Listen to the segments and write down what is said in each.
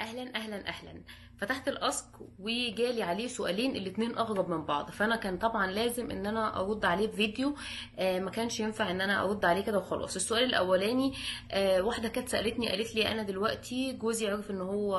أهلا أهلا أهلا. فتحت الأسك وجالي عليه سؤالين الاتنين اغرب من بعض. فأنا كان طبعا لازم إن أنا أرد عليه بفيديو آه ما كانش ينفع إن أنا أرد عليه كده وخلاص. السؤال الأولاني آه واحدة كانت سألتني قالت لي أنا دلوقتي جوزي عرف إن هو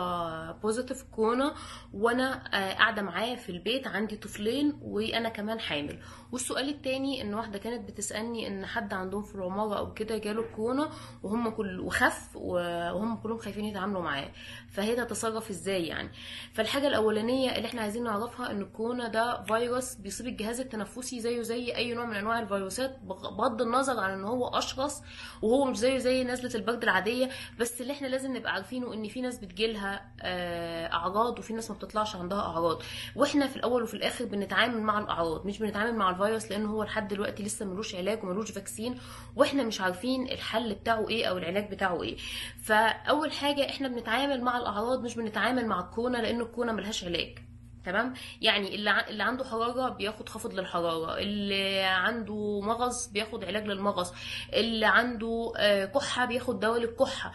بوزيتيف كورونا وأنا آه قاعدة معاه في البيت عندي طفلين وأنا كمان حامل. والسؤال التاني إن واحدة كانت بتسألني إن حد عندهم في العمارة أو كده جاله كورونا وهم كل وخف وهم كلهم خايفين يتعاملوا معاه. فهي تتصرف إزاي يعني. فالحاجة الأولانية اللي إحنا عايزين نعرفها إن الكورونا ده فيروس بيصيب الجهاز التنفسي زيه زي أي نوع من أنواع الفيروسات بغض النظر عن إن هو اشخص وهو مش زيه زي نزله البرد العادية. بس اللي إحنا لازم نبقى عارفينه إن في ناس بتجيلها آه، أعراض وفي ناس ما بتطلعش عندها أعراض. وإحنا في الأول وفي الآخر بنتعامل مع الأعراض مش بنتعامل مع الفيروس لأن هو لحد دلوقتي لسه ملوش علاج وملوش فاكسين. وإحنا مش عارفين الحل بتاعه إيه أو العلاج بتاعه إيه. فأول حاجة إحنا بنتعامل مع الأعراض مش بنتعامل مع الكورونا لأن الكورونا ملهاش علاج تمام؟ يعني اللي اللي عنده حراره بياخد خافض للحراره اللي عنده مغص بياخد علاج للمغص اللي عنده آه، كحة بياخد دواء للكحة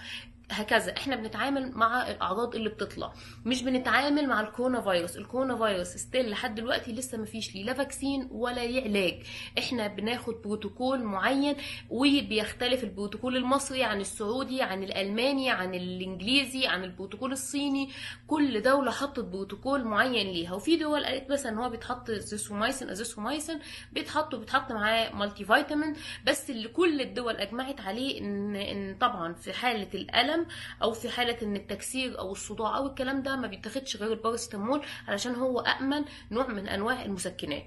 هكذا. إحنا بنتعامل مع الاعراض اللي بتطلع. مش بنتعامل مع الكورونا فيروس. الكورونا فيروس still لحد دلوقتي لسه ما فيش ليه لا vaccine ولا ليه علاج. إحنا بناخد بروتوكول معين وبيختلف البروتوكول المصري عن السعودي عن الألماني عن الإنجليزي عن البروتوكول الصيني. كل دولة حطت بروتوكول معين ليها. وفي دول قالت مثلا إن هو بيتحط زيثرومايسين ازيثرومايسين بيتحط وبيتحط معاه multivitamin بس اللي كل الدول أجمعت عليه ان إن طبعا في حالة الألم أو في حالة إن التكسير أو الصداع أو الكلام ده ما بيتاخدش غير الباراسيتامول علشان هو امن نوع من أنواع المسكنات.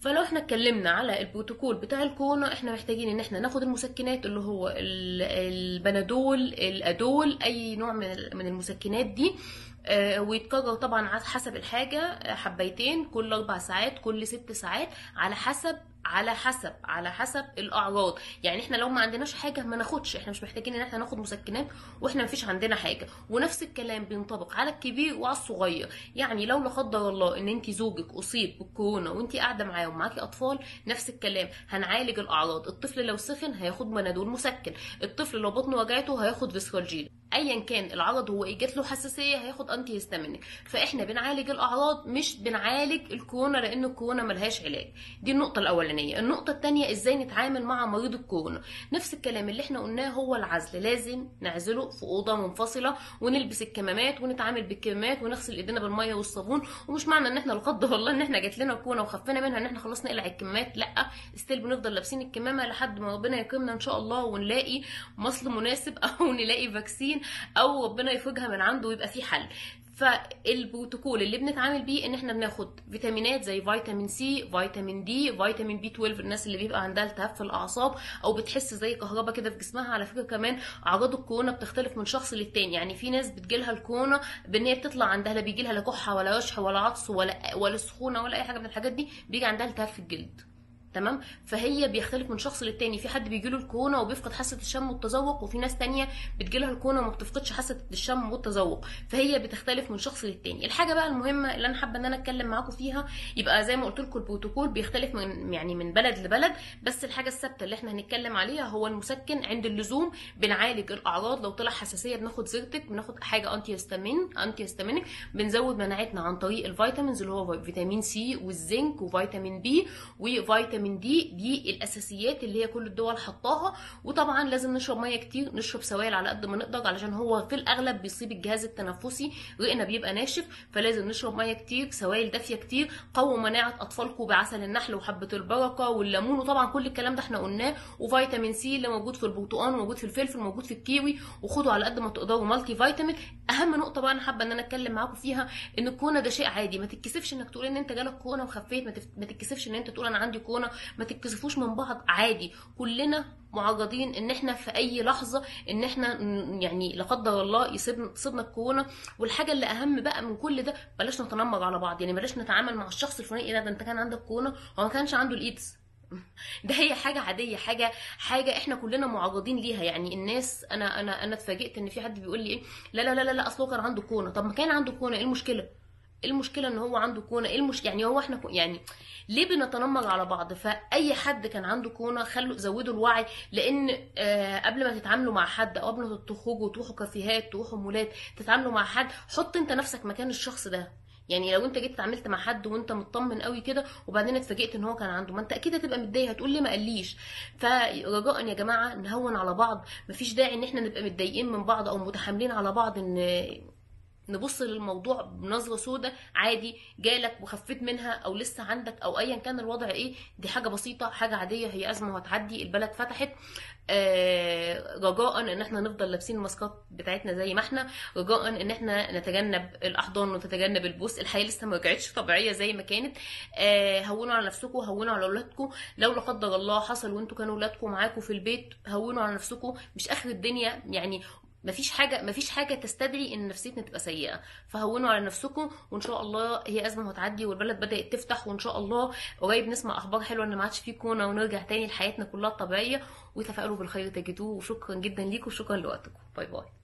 فلو إحنا اتكلمنا على البروتوكول بتاع الكورونا إحنا محتاجين إن إحنا ناخد المسكنات اللي هو ال- البنادول الأدول أي نوع من ال- من المسكنات دي آه، ويتكرر طبعا حسب الحاجة آه، حبيتين كل أربع ساعات كل ست ساعات على حسب على حسب على حسب الأعراض. يعني إحنا لو ما عندناش حاجة ما ناخدش. إحنا مش محتاجين إن إحنا ناخد مسكنات وإحنا ما فيش عندنا حاجة. ونفس الكلام بينطبق على الكبير وعلى الصغير. يعني لو لا قدر الله إن انت زوجك أصيب بالكورونا وانت قاعدة معاه ومعاكي أطفال نفس الكلام. هنعالج الأعراض. الطفل لو سخن هياخد بنادول مسكن. الطفل لو بطنه وجعته هياخد فيسرالجين ايا كان العرض هو إيه جات له حساسية هياخد antihistaminic فإحنا بنعالج الأعراض مش بنعالج الكورونا لأن الكورونا ملهاش علاج. دي النقطة الأولانية. النقطة الثانية إزاي نتعامل مع مريض الكورونا؟ نفس الكلام اللي إحنا قلناه هو العزل. لازم نعزله في أوضة منفصلة ونلبس الكمامات ونتعامل بالكمامات ونغسل إيدينا بالمية والصابون. ومش معنى إن إحنا لا قدر الله إن إحنا جات لنا كورونا وخفينا منها إن إحنا خلاص نقلع الكمامات. لأ still بنفضل لابسين الكمامة لحد ما ربنا يكرمنا إن شاء الله ونلاقي مصل مناسب أو نلاقي vaccine أو ربنا يفرجها من عنده ويبقى في حل. فالبروتوكول اللي بنتعامل بيه إن إحنا بناخد فيتامينات زي فيتامين سي فيتامين دي فيتامين بي 12 الناس اللي بيبقى عندها التهاب في الأعصاب أو بتحس زي كهرباء كده في جسمها. على فكرة كمان أعراض الكورونا بتختلف من شخص للتاني. يعني في ناس بتجيلها الكورونا بإن هي بتطلع عندها لا بيجيلها لا كحة ولا رشح ولا عطس ولا ولا سخونة ولا أي حاجة من الحاجات دي بيجي عندها التهاب في الجلد. تمام؟ فهي بيختلف من شخص للتاني. في حد بيجيله الكورونا وبيفقد حاسة الشم والتذوق وفي ناس تانية بتجيلها الكورونا وما بتفقدش حاسة الشم والتذوق. فهي بتختلف من شخص للتاني. الحاجة بقى المهمة اللي أنا حابة إن أنا أتكلم معاكم فيها يبقى زي ما قلت لكم البروتوكول بيختلف من يعني من بلد لبلد بس الحاجة الثابتة اللي إحنا هنتكلم عليها هو المسكن عند اللزوم بنعالج الأعراض. لو طلع حساسية بناخد زيرتك بناخد حاجة antihistamine antihistaminic بنزود مناعتنا عن طريق ال vitamins اللي هو فيتامين سي والزنك وفيتامين بي وفيتامين دي دي الأساسيات اللي هي كل الدول حطاها. وطبعا لازم نشرب مية كتير نشرب سوائل على قد ما نقدر علشان هو في الأغلب بيصيب الجهاز التنفسي ريقنا بيبقى ناشف فلازم نشرب مية كتير سوائل دافية كتير قووا مناعة أطفالكم بعسل النحل وحبة البركة والليمون. وطبعا كل الكلام ده إحنا قلناه. وفيتامين سي اللي موجود في البرتقال وموجود في الفلفل وموجود في الكيوي. وخدوا على قد ما تقدروا multivitamin أهم نقطة بقى أنا حابة إن أنا أتكلم معاكم فيها إن الكورونا ده شيء عادي. ما تتكسفش إنك تقول إن أنت جالك كورونا وخفيت. ما تتكسفش إن أنت تقول أنا عندي كورونا. ما تتكسفوش من بعض. عادي كلنا معرضين إن إحنا في أي لحظة إن إحنا يعني لا قدر الله يصيبنا تصيبنا الكورونا والحاجة اللي أهم بقى من كل ده بلاش نتنمر على بعض. يعني بلاش نتعامل مع الشخص الفلاني إيه ده أنت كان عندك كورونا؟ هو ما كانش عنده الإيدز. ده هي حاجة عادية حاجة حاجة إحنا كلنا معرضين ليها. يعني الناس أنا أنا أنا اتفاجئت إن في حد بيقول لي إيه؟ لا لا لا لا, اصله كان عنده كورونا. طب ما كان عنده كورونا إيه المشكلة؟ إيه المشكلة إن هو عنده كونة؟ إيه المش... يعني هو إحنا يعني ليه بنتنمر على بعض؟ فأي حد كان عنده كونة خلوا زودوا الوعي لأن آه قبل ما تتعاملوا مع حد أو قبل ما تخرجوا تروحوا كافيهات تروحوا مولات تتعاملوا مع حد حط أنت نفسك مكان الشخص ده. يعني لو أنت جيت اتعاملت مع حد وأنت مطمن قوي كده وبعدين اتفاجئت إن هو كان عنده ما أنت أكيد هتبقى متضايق هتقول ليه ما قاليش؟ فرجاء يا جماعة نهون على بعض. مفيش داعي إن إحنا نبقى متضايقين من بعض أو متحاملين على بعض إن نبص للموضوع بنظرة سودة عادي جالك وخفيت منها أو لسه عندك أو ايا كان الوضع إيه دي حاجة بسيطة حاجة عادية هي أزمة وهتعدي البلد فتحت آه رجاء إن إحنا نفضل لابسين الماسكات بتاعتنا زي ما إحنا رجاء إن إحنا نتجنب الأحضان وتتجنب البوس الحياة لسه ما رجعتش طبيعية زي ما كانت آه هونوا على نفسكم هونوا على أولادكم لو لا قدر الله حصل وإنتوا كانوا اولادكم معاكم في البيت هونوا على نفسكم مش آخر الدنيا يعني مفيش حاجة مفيش حاجة تستدعي إن نفسيتنا تبقى سيئة. فهونوا على نفسكم وإن شاء الله هي أزمة وهتعدي والبلد بدأت تفتح وإن شاء الله قريب نسمع أخبار حلوة إن ما عادش فيه كورونا ونرجع تاني لحياتنا كلها الطبيعية. وتفائلوا بالخير تجدوه. وشكرا جدا ليكم وشكرا لوقتكم. باي باي.